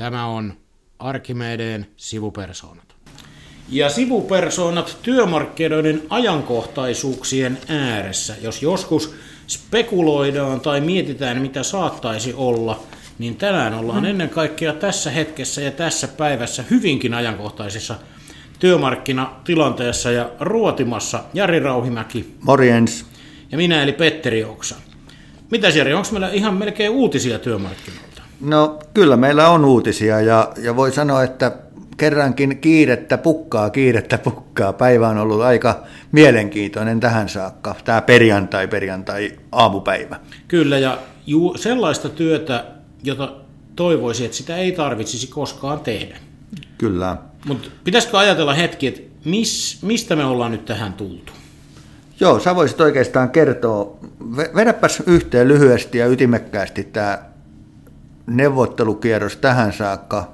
Tämä on Arkimedeen sivupersoonat. Ja sivupersoonat työmarkkinoiden ajankohtaisuuksien ääressä. Jos joskus spekuloidaan tai mietitään, mitä saattaisi olla, niin tänään ollaan ennen kaikkea tässä hetkessä ja tässä päivässä hyvinkin ajankohtaisessa työmarkkinatilanteessa ja ruotimassa Jari Rauhimäki. Morjens. Ja minä eli Petteri Oksa. Mitä Jari, onko meillä ihan melkein uutisia työmarkkinoilta? No kyllä meillä on uutisia ja, ja voi sanoa, että kerrankin kiirettä pukkaa, kiirettä pukkaa. Päivä on ollut aika mielenkiintoinen tähän saakka, tämä perjantai, perjantai aamupäivä. Kyllä ja ju, sellaista työtä, jota toivoisi, että sitä ei tarvitsisi koskaan tehdä. Kyllä. Mutta pitäisikö ajatella hetki, että mis, mistä me ollaan nyt tähän tultu? Joo, sä voisit oikeastaan kertoa, vedäpäs yhteen lyhyesti ja ytimekkäästi tämä neuvottelukierros tähän saakka.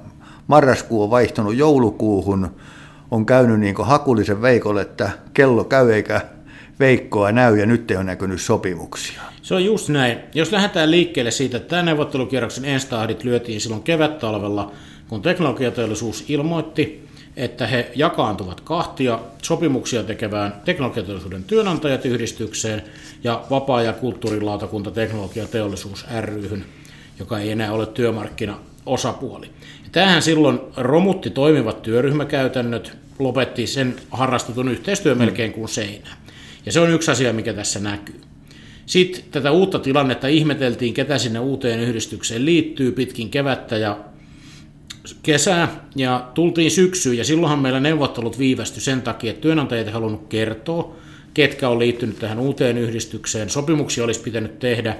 Marraskuu on vaihtunut joulukuuhun, on käynyt niin hakulisen Veikolle, että kello käy eikä Veikkoa näy ja nyt ei ole näkynyt sopimuksia. Se on just näin. Jos lähdetään liikkeelle siitä, että tämä neuvottelukierroksen enstahdit lyötiin silloin kevättalvella, kun teknologiateollisuus ilmoitti, että he jakaantuvat kahtia sopimuksia tekevään teknologiateollisuuden työnantajat yhdistykseen ja vapaa- ja kulttuurilautakunta teknologiateollisuus ryhyn, joka ei enää ole työmarkkinaosapuoli. Tähän silloin romutti toimivat työryhmäkäytännöt, lopetti sen harrastetun yhteistyön melkein kuin seinään. Ja se on yksi asia, mikä tässä näkyy. Sitten tätä uutta tilannetta ihmeteltiin, ketä sinne uuteen yhdistykseen liittyy pitkin kevättä ja kesää ja tultiin syksyyn ja silloinhan meillä neuvottelut viivästy sen takia, että työnantajat ei halunnut kertoa, ketkä on liittynyt tähän uuteen yhdistykseen. Sopimuksia olisi pitänyt tehdä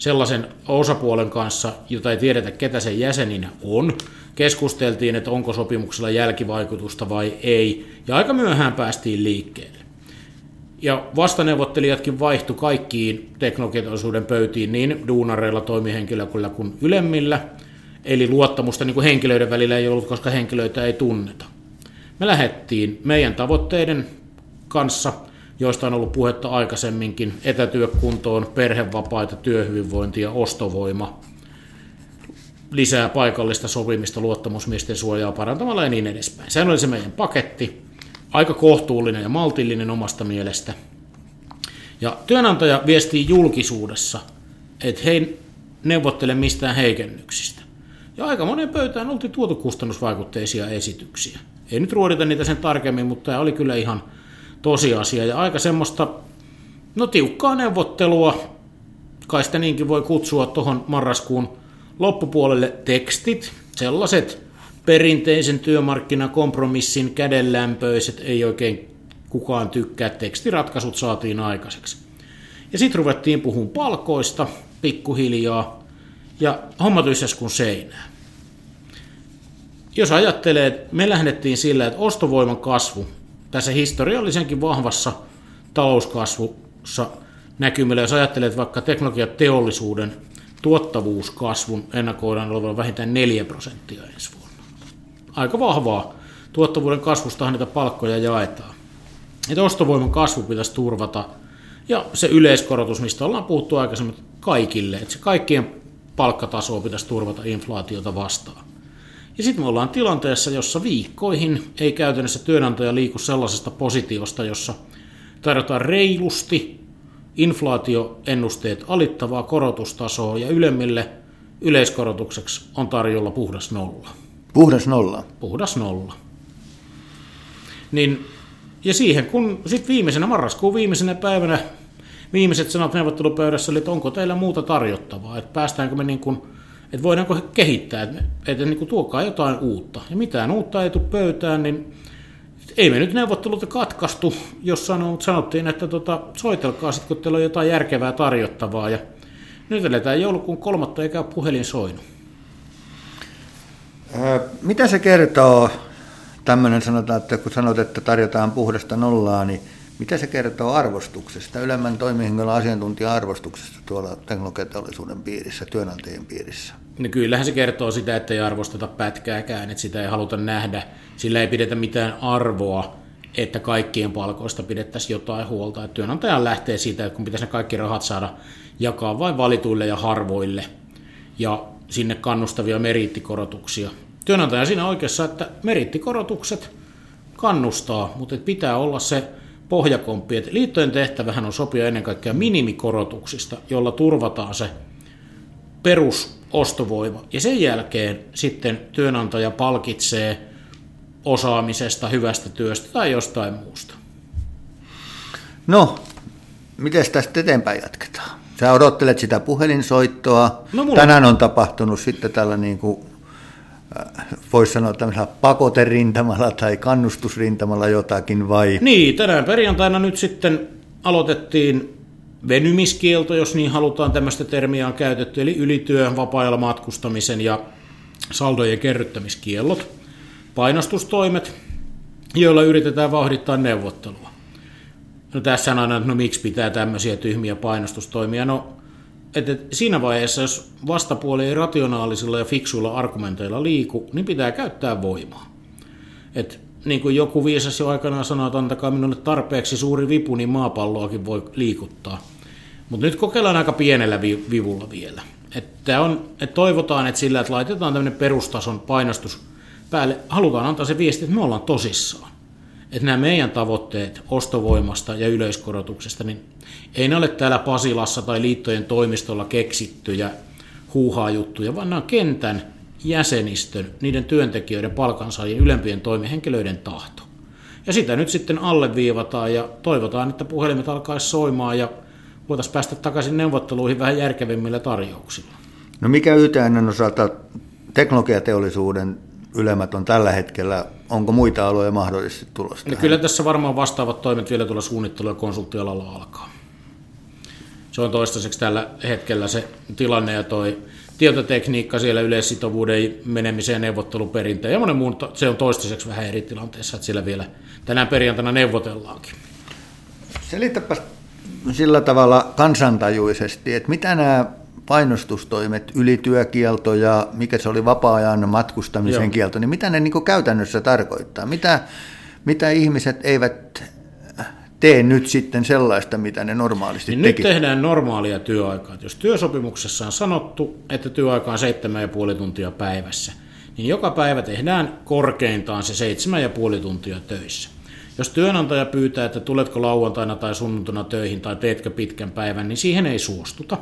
sellaisen osapuolen kanssa, jota ei tiedetä, ketä sen jäseninä on. Keskusteltiin, että onko sopimuksella jälkivaikutusta vai ei, ja aika myöhään päästiin liikkeelle. Ja vastaneuvottelijatkin vaihtu kaikkiin teknologiateollisuuden pöytiin niin duunareilla, toimihenkilöillä kuin ylemmillä. Eli luottamusta niin kuin henkilöiden välillä ei ollut, koska henkilöitä ei tunneta. Me lähdettiin meidän tavoitteiden kanssa, joista on ollut puhetta aikaisemminkin, etätyökuntoon, perhevapaita, työhyvinvointia, ostovoima, lisää paikallista sopimista, luottamusmiesten suojaa parantamalla ja niin edespäin. Sehän oli se meidän paketti aika kohtuullinen ja maltillinen omasta mielestä. Ja työnantaja viestii julkisuudessa, että he ei neuvottele mistään heikennyksistä. Ja aika monen pöytään oltiin tuotu kustannusvaikutteisia esityksiä. Ei nyt ruodita niitä sen tarkemmin, mutta tämä oli kyllä ihan tosiasia. Ja aika semmoista, no tiukkaa neuvottelua, kai sitä niinkin voi kutsua tuohon marraskuun loppupuolelle tekstit, sellaiset perinteisen työmarkkinakompromissin kädenlämpöiset, ei oikein kukaan tykkää, tekstiratkaisut saatiin aikaiseksi. Ja sitten ruvettiin puhun palkoista pikkuhiljaa, ja homma kuin seinää. Jos ajattelee, että me lähdettiin sillä, että ostovoiman kasvu tässä historiallisenkin vahvassa talouskasvussa näkymällä, jos ajattelee, että vaikka teknologiateollisuuden tuottavuuskasvun ennakoidaan olevan vähintään 4 prosenttia ensi vuonna aika vahvaa tuottavuuden kasvustahan niitä palkkoja jaetaan. Että ostovoiman kasvu pitäisi turvata ja se yleiskorotus, mistä ollaan puhuttu aikaisemmin kaikille, että se kaikkien palkkatasoa pitäisi turvata inflaatiota vastaan. Ja sitten me ollaan tilanteessa, jossa viikkoihin ei käytännössä työnantaja liiku sellaisesta positiosta, jossa tarjotaan reilusti inflaatioennusteet alittavaa korotustasoa ja ylemmille yleiskorotukseksi on tarjolla puhdas nolla. Puhdas nolla. Puhdas nolla. Niin, ja siihen, kun sitten viimeisenä marraskuun viimeisenä päivänä viimeiset sanat neuvottelupöydässä oli, että onko teillä muuta tarjottavaa, että päästäänkö me niin kuin, että voidaanko kehittää, että, että niin kuin tuokaa jotain uutta. Ja mitään uutta ei tule pöytään, niin ei me nyt neuvottelut katkaistu, jos sanottiin, että tota, soitelkaa sitten, kun teillä on jotain järkevää tarjottavaa. Ja nyt eletään joulukuun kolmatta eikä puhelin soinut. Mitä se kertoo, tämmöinen sanotaan, että kun sanot, että tarjotaan puhdasta nollaa, niin mitä se kertoo arvostuksesta, ylemmän toimihenkilön asiantuntija-arvostuksesta tuolla teknologiateollisuuden piirissä, työnantajien piirissä? No kyllähän se kertoo sitä, että ei arvosteta pätkääkään, että sitä ei haluta nähdä. Sillä ei pidetä mitään arvoa, että kaikkien palkoista pidettäisiin jotain huolta. Että työnantaja lähtee siitä, että kun pitäisi ne kaikki rahat saada jakaa vain valituille ja harvoille. Ja sinne kannustavia meriittikorotuksia. Työnantaja siinä oikeassa, että merittikorotukset kannustaa, mutta pitää olla se pohjakomppi. Että liittojen tehtävähän on sopia ennen kaikkea minimikorotuksista, jolla turvataan se perusostovoima. Ja sen jälkeen sitten työnantaja palkitsee osaamisesta, hyvästä työstä tai jostain muusta. No, miten tästä eteenpäin jatketaan? Sä odottelet sitä puhelinsoittoa. No, mulla... Tänään on tapahtunut sitten tällä niin kuin, voisi sanoa tämmöisellä pakoterintamalla tai kannustusrintamalla jotakin vai? Niin, tänään perjantaina nyt sitten aloitettiin venymiskielto, jos niin halutaan tämmöistä termiä on käytetty, eli ylityön, vapaa matkustamisen ja saldojen kerryttämiskiellot, painostustoimet, joilla yritetään vauhdittaa neuvottelua. No tässä on aina, että no miksi pitää tämmöisiä tyhmiä painostustoimia. No, että siinä vaiheessa, jos vastapuoli ei rationaalisilla ja fiksuilla argumenteilla liiku, niin pitää käyttää voimaa. Et niin kuin joku viisas jo aikanaan sanoi, että antakaa minulle tarpeeksi suuri vipu, niin maapalloakin voi liikuttaa. Mutta nyt kokeillaan aika pienellä vivulla vielä. Että on, että toivotaan, että sillä, että laitetaan tämmöinen perustason painostus päälle, halutaan antaa se viesti, että me ollaan tosissaan että nämä meidän tavoitteet ostovoimasta ja yleiskorotuksesta, niin ei ne ole täällä Pasilassa tai liittojen toimistolla keksittyjä huuhaa juttuja, vaan nämä on kentän jäsenistön, niiden työntekijöiden, palkansaajien, ylempien toimihenkilöiden tahto. Ja sitä nyt sitten alleviivataan ja toivotaan, että puhelimet alkaisi soimaan ja voitaisiin päästä takaisin neuvotteluihin vähän järkevimmillä tarjouksilla. No mikä YTN osalta teknologiateollisuuden ylemmät on tällä hetkellä, onko muita aloja mahdollisesti tulossa? No kyllä tässä varmaan vastaavat toimet vielä tuolla suunnittelu- ja konsulttialalla alkaa. Se on toistaiseksi tällä hetkellä se tilanne ja toi tietotekniikka siellä yleissitovuuden menemiseen neuvotteluperinteen ja monen muun, se on toistaiseksi vähän eri tilanteessa, että siellä vielä tänään perjantaina neuvotellaankin. Selittäpä sillä tavalla kansantajuisesti, että mitä nämä painostustoimet, ylityökielto ja mikä se oli vapaa-ajan matkustamisen Joo. kielto, niin mitä ne niin käytännössä tarkoittaa? Mitä, mitä ihmiset eivät tee nyt sitten sellaista, mitä ne normaalisti niin Nyt tehdään normaalia työaikaa. Jos työsopimuksessa on sanottu, että työaika on 7,5 tuntia päivässä, niin joka päivä tehdään korkeintaan se 7,5 tuntia töissä. Jos työnantaja pyytää, että tuletko lauantaina tai sunnuntaina töihin tai teetkö pitkän päivän, niin siihen ei suostuta.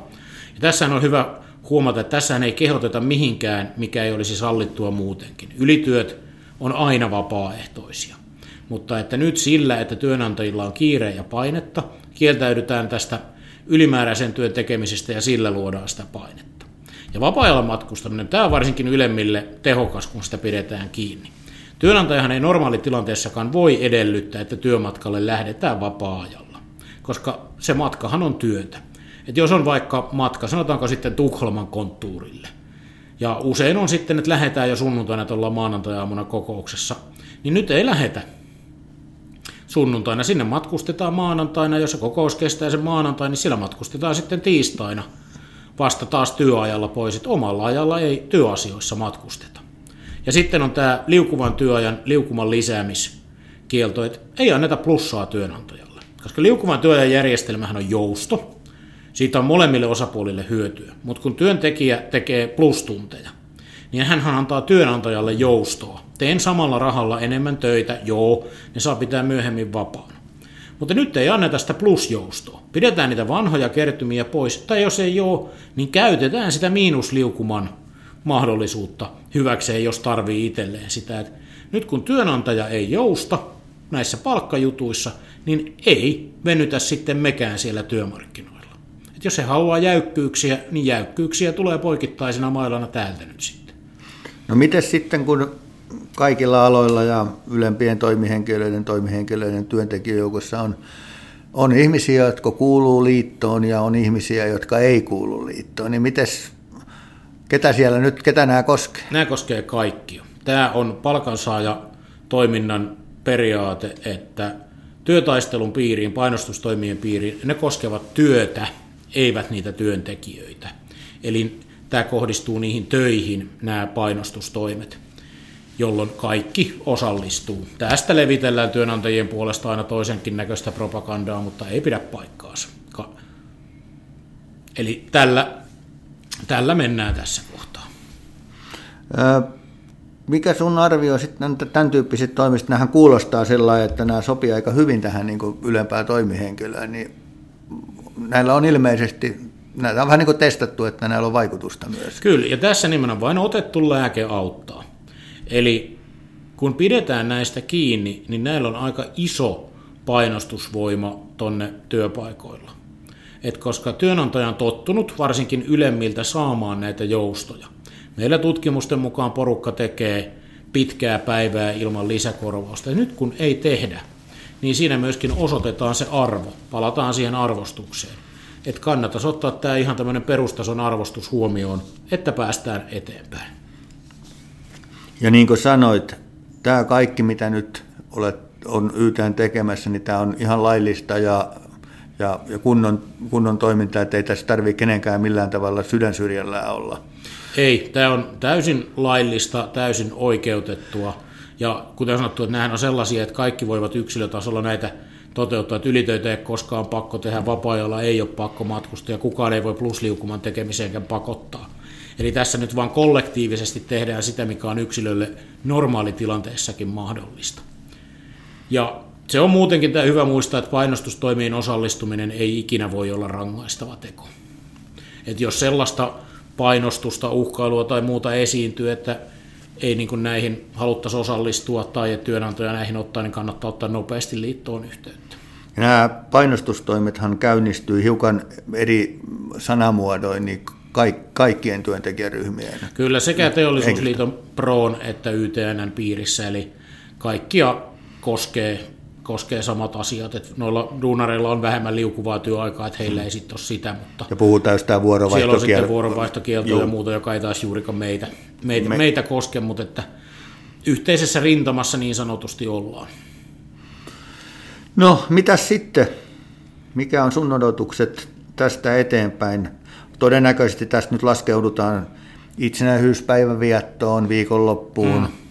Ja tässä on hyvä huomata, että tässä ei kehdoteta mihinkään, mikä ei olisi sallittua muutenkin. Ylityöt on aina vapaaehtoisia. Mutta että nyt sillä, että työnantajilla on kiire ja painetta, kieltäydytään tästä ylimääräisen työn tekemisestä ja sillä luodaan sitä painetta. Ja vapaa-ajalla matkustaminen, tämä on varsinkin ylemmille tehokas, kun sitä pidetään kiinni. Työnantajahan ei normaalitilanteessakaan voi edellyttää, että työmatkalle lähdetään vapaa-ajalla, koska se matkahan on työtä. Että jos on vaikka matka, sanotaanko sitten Tukholman konttuurille, ja usein on sitten, että lähdetään jo sunnuntaina, että ollaan maanantai-aamuna kokouksessa, niin nyt ei lähetä sunnuntaina. Sinne matkustetaan maanantaina, jos se kokous kestää sen maanantai, niin siellä matkustetaan sitten tiistaina vasta taas työajalla pois, että omalla ajalla ei työasioissa matkusteta. Ja sitten on tämä liukuvan työajan liukuman lisäämiskielto, että ei anneta plussaa työnantajalle. Koska liukuvan työajan järjestelmähän on jousto, siitä on molemmille osapuolille hyötyä. Mutta kun työntekijä tekee plustunteja, niin hän antaa työnantajalle joustoa. Teen samalla rahalla enemmän töitä, joo, ne saa pitää myöhemmin vapaana. Mutta nyt ei anneta sitä plusjoustoa. Pidetään niitä vanhoja kertymiä pois, tai jos ei ole, niin käytetään sitä miinusliukuman mahdollisuutta hyväkseen, jos tarvii itselleen sitä. Et nyt kun työnantaja ei jousta näissä palkkajutuissa, niin ei venytä sitten mekään siellä työmarkkinoilla. Et jos se haluaa jäykkyyksiä, niin jäykkyyksiä tulee poikittaisena mailana täältä nyt sitten. No miten sitten, kun kaikilla aloilla ja ylempien toimihenkilöiden, toimihenkilöiden työntekijäjoukossa on, on ihmisiä, jotka kuuluu liittoon ja on ihmisiä, jotka ei kuulu liittoon, niin mites, ketä siellä nyt, ketä nämä koskee? Nämä koskee kaikkia. Tämä on palkansaaja toiminnan periaate, että työtaistelun piiriin, painostustoimien piiriin, ne koskevat työtä, eivät niitä työntekijöitä. Eli tämä kohdistuu niihin töihin, nämä painostustoimet, jolloin kaikki osallistuu. Tästä levitellään työnantajien puolesta aina toisenkin näköistä propagandaa, mutta ei pidä paikkaansa. Eli tällä, tällä mennään tässä kohtaa. Mikä sun arvio sitten tämän tyyppiset toimista? Nämähän kuulostaa sellainen, että nämä sopii aika hyvin tähän niin ylempään toimihenkilöön, niin näillä on ilmeisesti, näitä on vähän niin kuin testattu, että näillä on vaikutusta myös. Kyllä, ja tässä nimenomaan vain otettu lääke auttaa. Eli kun pidetään näistä kiinni, niin näillä on aika iso painostusvoima tonne työpaikoilla. Et koska työnantaja on tottunut varsinkin ylemmiltä saamaan näitä joustoja. Meillä tutkimusten mukaan porukka tekee pitkää päivää ilman lisäkorvausta. Ja nyt kun ei tehdä, niin siinä myöskin osoitetaan se arvo. Palataan siihen arvostukseen. Että kannattaisi ottaa tämä ihan tämmöinen perustason arvostus huomioon, että päästään eteenpäin. Ja niin kuin sanoit, tämä kaikki mitä nyt olet, on YTään tekemässä, niin tämä on ihan laillista ja, ja, ja kunnon, kunnon toimintaa, että ei tässä tarvitse kenenkään millään tavalla sydänsyrjällä olla. Ei, tämä on täysin laillista, täysin oikeutettua. Ja kuten sanottu, että nämähän on sellaisia, että kaikki voivat yksilötasolla näitä toteuttaa, että ylitöitä ei koskaan pakko tehdä, vapaa ei ole pakko matkustaa ja kukaan ei voi plusliukuman tekemiseenkään pakottaa. Eli tässä nyt vain kollektiivisesti tehdään sitä, mikä on yksilölle normaalitilanteessakin mahdollista. Ja se on muutenkin tämä hyvä muistaa, että painostustoimiin osallistuminen ei ikinä voi olla rangaistava teko. Että jos sellaista painostusta, uhkailua tai muuta esiintyy, että ei niin kuin näihin haluttaisi osallistua tai että työnantaja näihin ottaa, niin kannattaa ottaa nopeasti liittoon yhteyttä. Nämä painostustoimethan käynnistyy hiukan eri sanamuodoin niin kaikkien työntekijäryhmien. Kyllä sekä Teollisuusliiton PROon että YTNn piirissä, eli kaikkia koskee koskee samat asiat, että noilla duunareilla on vähemmän liukuvaa työaikaa, että heillä ei sitten ole sitä, mutta ja puhutaan jostain vuoronvaihtokieltoa. Siellä on sitten vuoronvaihtokieltoa ja muuta, joka ei taas juurikaan meitä, meitä, Me... meitä koske, mutta että yhteisessä rintamassa niin sanotusti ollaan. No, mitä sitten? Mikä on sun odotukset tästä eteenpäin? Todennäköisesti tästä nyt laskeudutaan itsenäisyyspäivän viettoon, viikonloppuun. Mm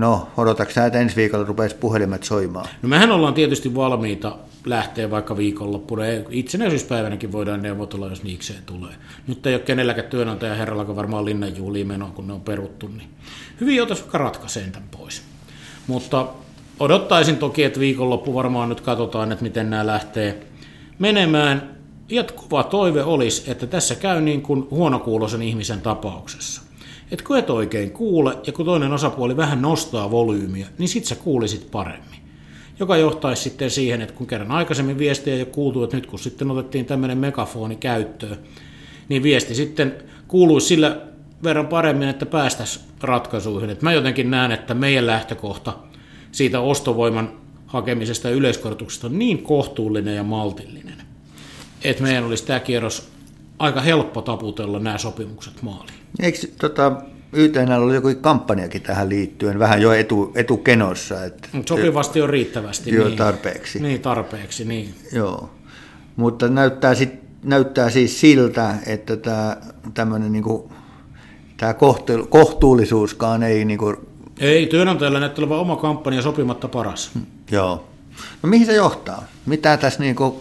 No, odotatko sä, että ensi viikolla rupeaisi puhelimet soimaan? No mehän ollaan tietysti valmiita lähteä vaikka viikonloppuna. Itsenäisyyspäivänäkin voidaan neuvotella, jos niikseen tulee. Nyt ei ole kenelläkään työnantaja herrallakaan varmaan linnanjuhliin menoa, kun ne on peruttu. Niin hyvin oltaisiin vaikka ratkaiseen tämän pois. Mutta odottaisin toki, että viikonloppu varmaan nyt katsotaan, että miten nämä lähtee menemään. Jatkuva toive olisi, että tässä käy niin kuin huonokuuloisen ihmisen tapauksessa että kun et oikein kuule ja kun toinen osapuoli vähän nostaa volyymiä, niin sit sä kuulisit paremmin. Joka johtaisi sitten siihen, että kun kerran aikaisemmin viestiä ole kuultu, että nyt kun sitten otettiin tämmöinen megafoni käyttöön, niin viesti sitten kuuluisi sillä verran paremmin, että päästäisiin ratkaisuihin. Et mä jotenkin näen, että meidän lähtökohta siitä ostovoiman hakemisesta ja yleiskorotuksesta on niin kohtuullinen ja maltillinen, että meidän olisi tämä kierros aika helppo taputella nämä sopimukset maaliin. Eikö tota, YTN ollut joku kampanjakin tähän liittyen, vähän jo etu, etukenossa? Että, Sopivasti on riittävästi. Joo, niin, tarpeeksi. Niin, tarpeeksi, niin. Joo, mutta näyttää, sit, näyttää siis siltä, että tämä tämmöinen niin kuin, tämä kohtuullisuuskaan ei... Niin kuin... Ei, työnantajalla näyttää olevan oma kampanja sopimatta paras. Joo. No mihin se johtaa? Mitä tässä niin kuin,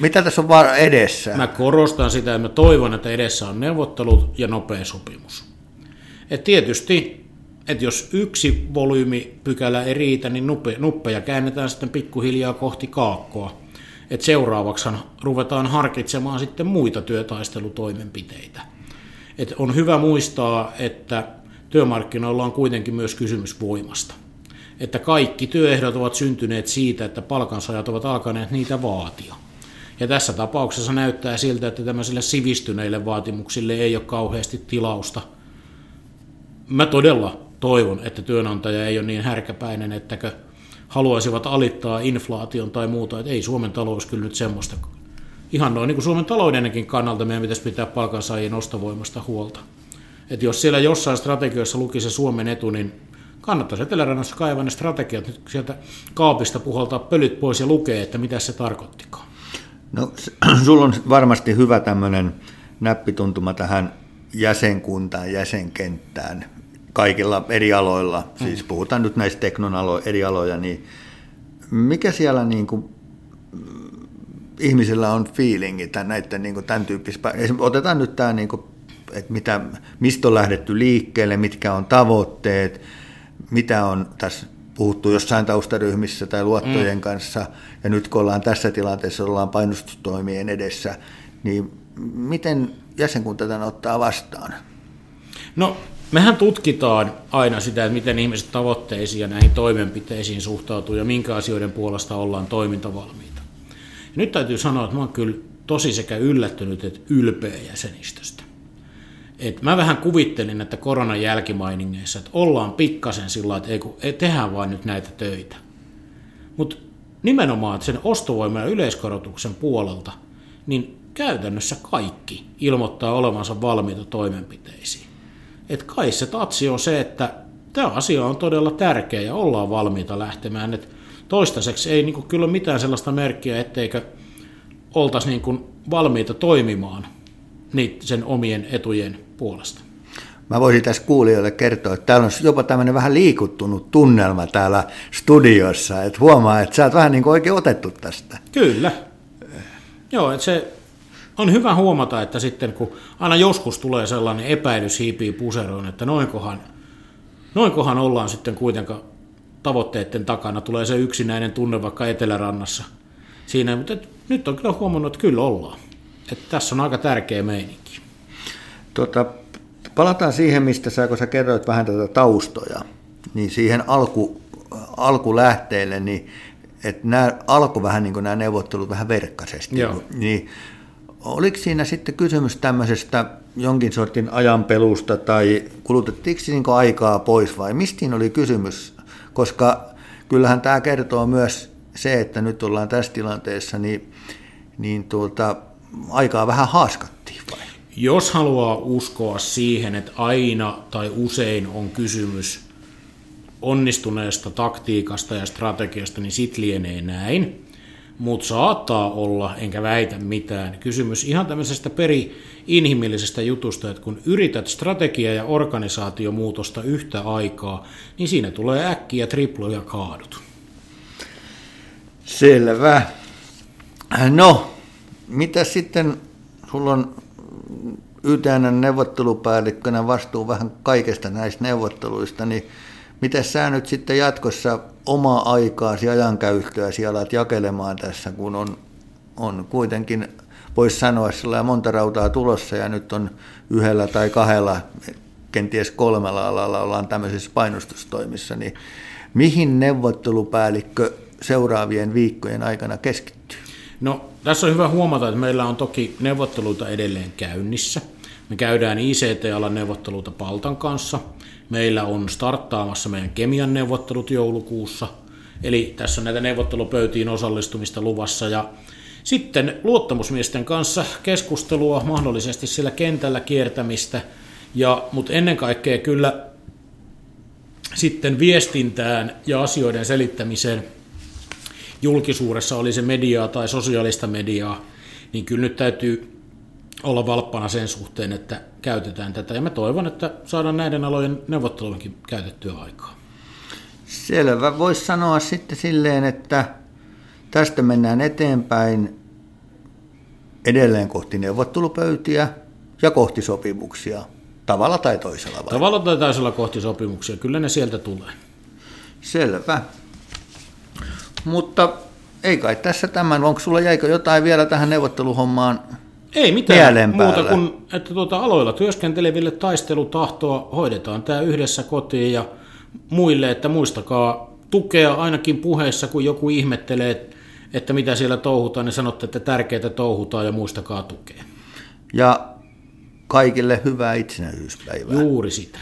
mitä tässä on vaan edessä? Mä korostan sitä, että mä toivon, että edessä on neuvottelut ja nopea sopimus. Et tietysti, että jos yksi volyymipykälä ei riitä, niin nuppe, nuppeja käännetään sitten pikkuhiljaa kohti kaakkoa. Et seuraavaksi ruvetaan harkitsemaan sitten muita työtaistelutoimenpiteitä. Et on hyvä muistaa, että työmarkkinoilla on kuitenkin myös kysymys voimasta. Että kaikki työehdot ovat syntyneet siitä, että palkansaajat ovat alkaneet niitä vaatia. Ja tässä tapauksessa näyttää siltä, että tämmöisille sivistyneille vaatimuksille ei ole kauheasti tilausta. Mä todella toivon, että työnantaja ei ole niin härkäpäinen, ettäkö haluaisivat alittaa inflaation tai muuta, että ei Suomen talous kyllä nyt semmoista. Ihan noin niin kuin Suomen taloudenkin kannalta meidän pitäisi pitää palkansaajien ostovoimasta huolta. Että jos siellä jossain strategioissa luki se Suomen etu, niin kannattaisi Etelärannassa kaivaa ne strategiat nyt sieltä kaapista puhaltaa pölyt pois ja lukea, että mitä se tarkoittikaan. No, sulla on varmasti hyvä tämmöinen näppituntuma tähän jäsenkuntaan, jäsenkenttään kaikilla eri aloilla. Mm. Siis puhutaan nyt näistä teknon alo, eri aloja, niin mikä siellä niin kuin, ihmisillä on feelingi tämän, näiden niin kuin, tämän tyyppistä. Otetaan nyt tämä niin kuin, että mitä, mistä on lähdetty liikkeelle, mitkä on tavoitteet, mitä on tässä puhuttu jossain taustaryhmissä tai luottojen mm. kanssa, ja nyt kun ollaan tässä tilanteessa, ollaan painostustoimien edessä, niin miten jäsenkunta tämän ottaa vastaan? No, mehän tutkitaan aina sitä, että miten ihmiset tavoitteisiin ja näihin toimenpiteisiin suhtautuu ja minkä asioiden puolesta ollaan toimintavalmiita. Ja nyt täytyy sanoa, että mä oon kyllä tosi sekä yllättynyt että ylpeä jäsenistöstä. Et mä vähän kuvittelin, että koronan jälkimainingeissa, että ollaan pikkasen sillä että ei, kun, ei tehdään vain nyt näitä töitä. Mutta nimenomaan sen ostovoiman ja yleiskorotuksen puolelta, niin käytännössä kaikki ilmoittaa olevansa valmiita toimenpiteisiin. Et kai se tatsi on se, että tämä asia on todella tärkeä ja ollaan valmiita lähtemään. Et toistaiseksi ei niin kyllä mitään sellaista merkkiä, etteikö oltaisi niin valmiita toimimaan sen omien etujen puolesta. Mä voisin tässä kuulijoille kertoa, että täällä on jopa tämmöinen vähän liikuttunut tunnelma täällä studiossa, että huomaa, että sä oot vähän niin kuin oikein otettu tästä. Kyllä. Joo, että se on hyvä huomata, että sitten kun aina joskus tulee sellainen epäilys hiipii puseroon, että noinkohan, noinkohan ollaan sitten kuitenkaan tavoitteiden takana, tulee se yksinäinen tunne vaikka Etelärannassa siinä, mutta nyt on kyllä huomannut, että kyllä ollaan. Että tässä on aika tärkeä meininki. Tota, palataan siihen, mistä sä, kun sä kerroit vähän tätä taustoja, niin siihen alku, alkulähteelle, niin että nämä alkoi vähän niin kuin nämä neuvottelut vähän verkkaisesti. Joo. Niin oliko siinä sitten kysymys tämmöisestä jonkin sortin ajanpelusta tai kulutettiinko niin aikaa pois vai mistä oli kysymys? Koska kyllähän tämä kertoo myös se, että nyt ollaan tässä tilanteessa, niin, niin tuota, aikaa vähän haaskattiin vai? Jos haluaa uskoa siihen, että aina tai usein on kysymys onnistuneesta taktiikasta ja strategiasta, niin sit lienee näin. Mutta saattaa olla, enkä väitä mitään, kysymys ihan tämmöisestä peri-inhimillisestä jutusta, että kun yrität strategia- ja organisaatiomuutosta yhtä aikaa, niin siinä tulee äkkiä triploja kaadut. Selvä. No, mitä sitten, sulla on YTN neuvottelupäällikkönä vastuu vähän kaikesta näistä neuvotteluista, niin miten sä nyt sitten jatkossa omaa aikaasi ajankäyttöäsi alat jakelemaan tässä, kun on, on kuitenkin, voisi sanoa, sillä monta rautaa tulossa ja nyt on yhdellä tai kahdella, kenties kolmella alalla ollaan tämmöisissä painostustoimissa, niin mihin neuvottelupäällikkö seuraavien viikkojen aikana keskittyy? No tässä on hyvä huomata, että meillä on toki neuvotteluita edelleen käynnissä. Me käydään ICT-alan neuvotteluita Paltan kanssa. Meillä on starttaamassa meidän kemian neuvottelut joulukuussa. Eli tässä on näitä neuvottelupöytiin osallistumista luvassa. Ja sitten luottamusmiesten kanssa keskustelua, mahdollisesti sillä kentällä kiertämistä. Ja, mutta ennen kaikkea kyllä sitten viestintään ja asioiden selittämiseen – julkisuudessa, oli se mediaa tai sosiaalista mediaa, niin kyllä nyt täytyy olla valppana sen suhteen, että käytetään tätä. Ja mä toivon, että saadaan näiden alojen neuvotteluihinkin käytettyä aikaa. Selvä. Voisi sanoa sitten silleen, että tästä mennään eteenpäin edelleen kohti neuvottelupöytiä ja kohti sopimuksia. Tavalla tai toisella vai? Tavalla tai toisella kohti sopimuksia. Kyllä ne sieltä tulee. Selvä. Mutta ei kai tässä tämän. Onko sulla jäikö jotain vielä tähän neuvotteluhommaan ei mitään muuta kuin, että tuota aloilla työskenteleville taistelutahtoa hoidetaan tämä yhdessä kotiin ja muille, että muistakaa tukea ainakin puheessa, kun joku ihmettelee, että mitä siellä touhutaan, niin sanotte, että tärkeää touhutaan ja muistakaa tukea. Ja kaikille hyvää itsenäisyyspäivää. Juuri sitä.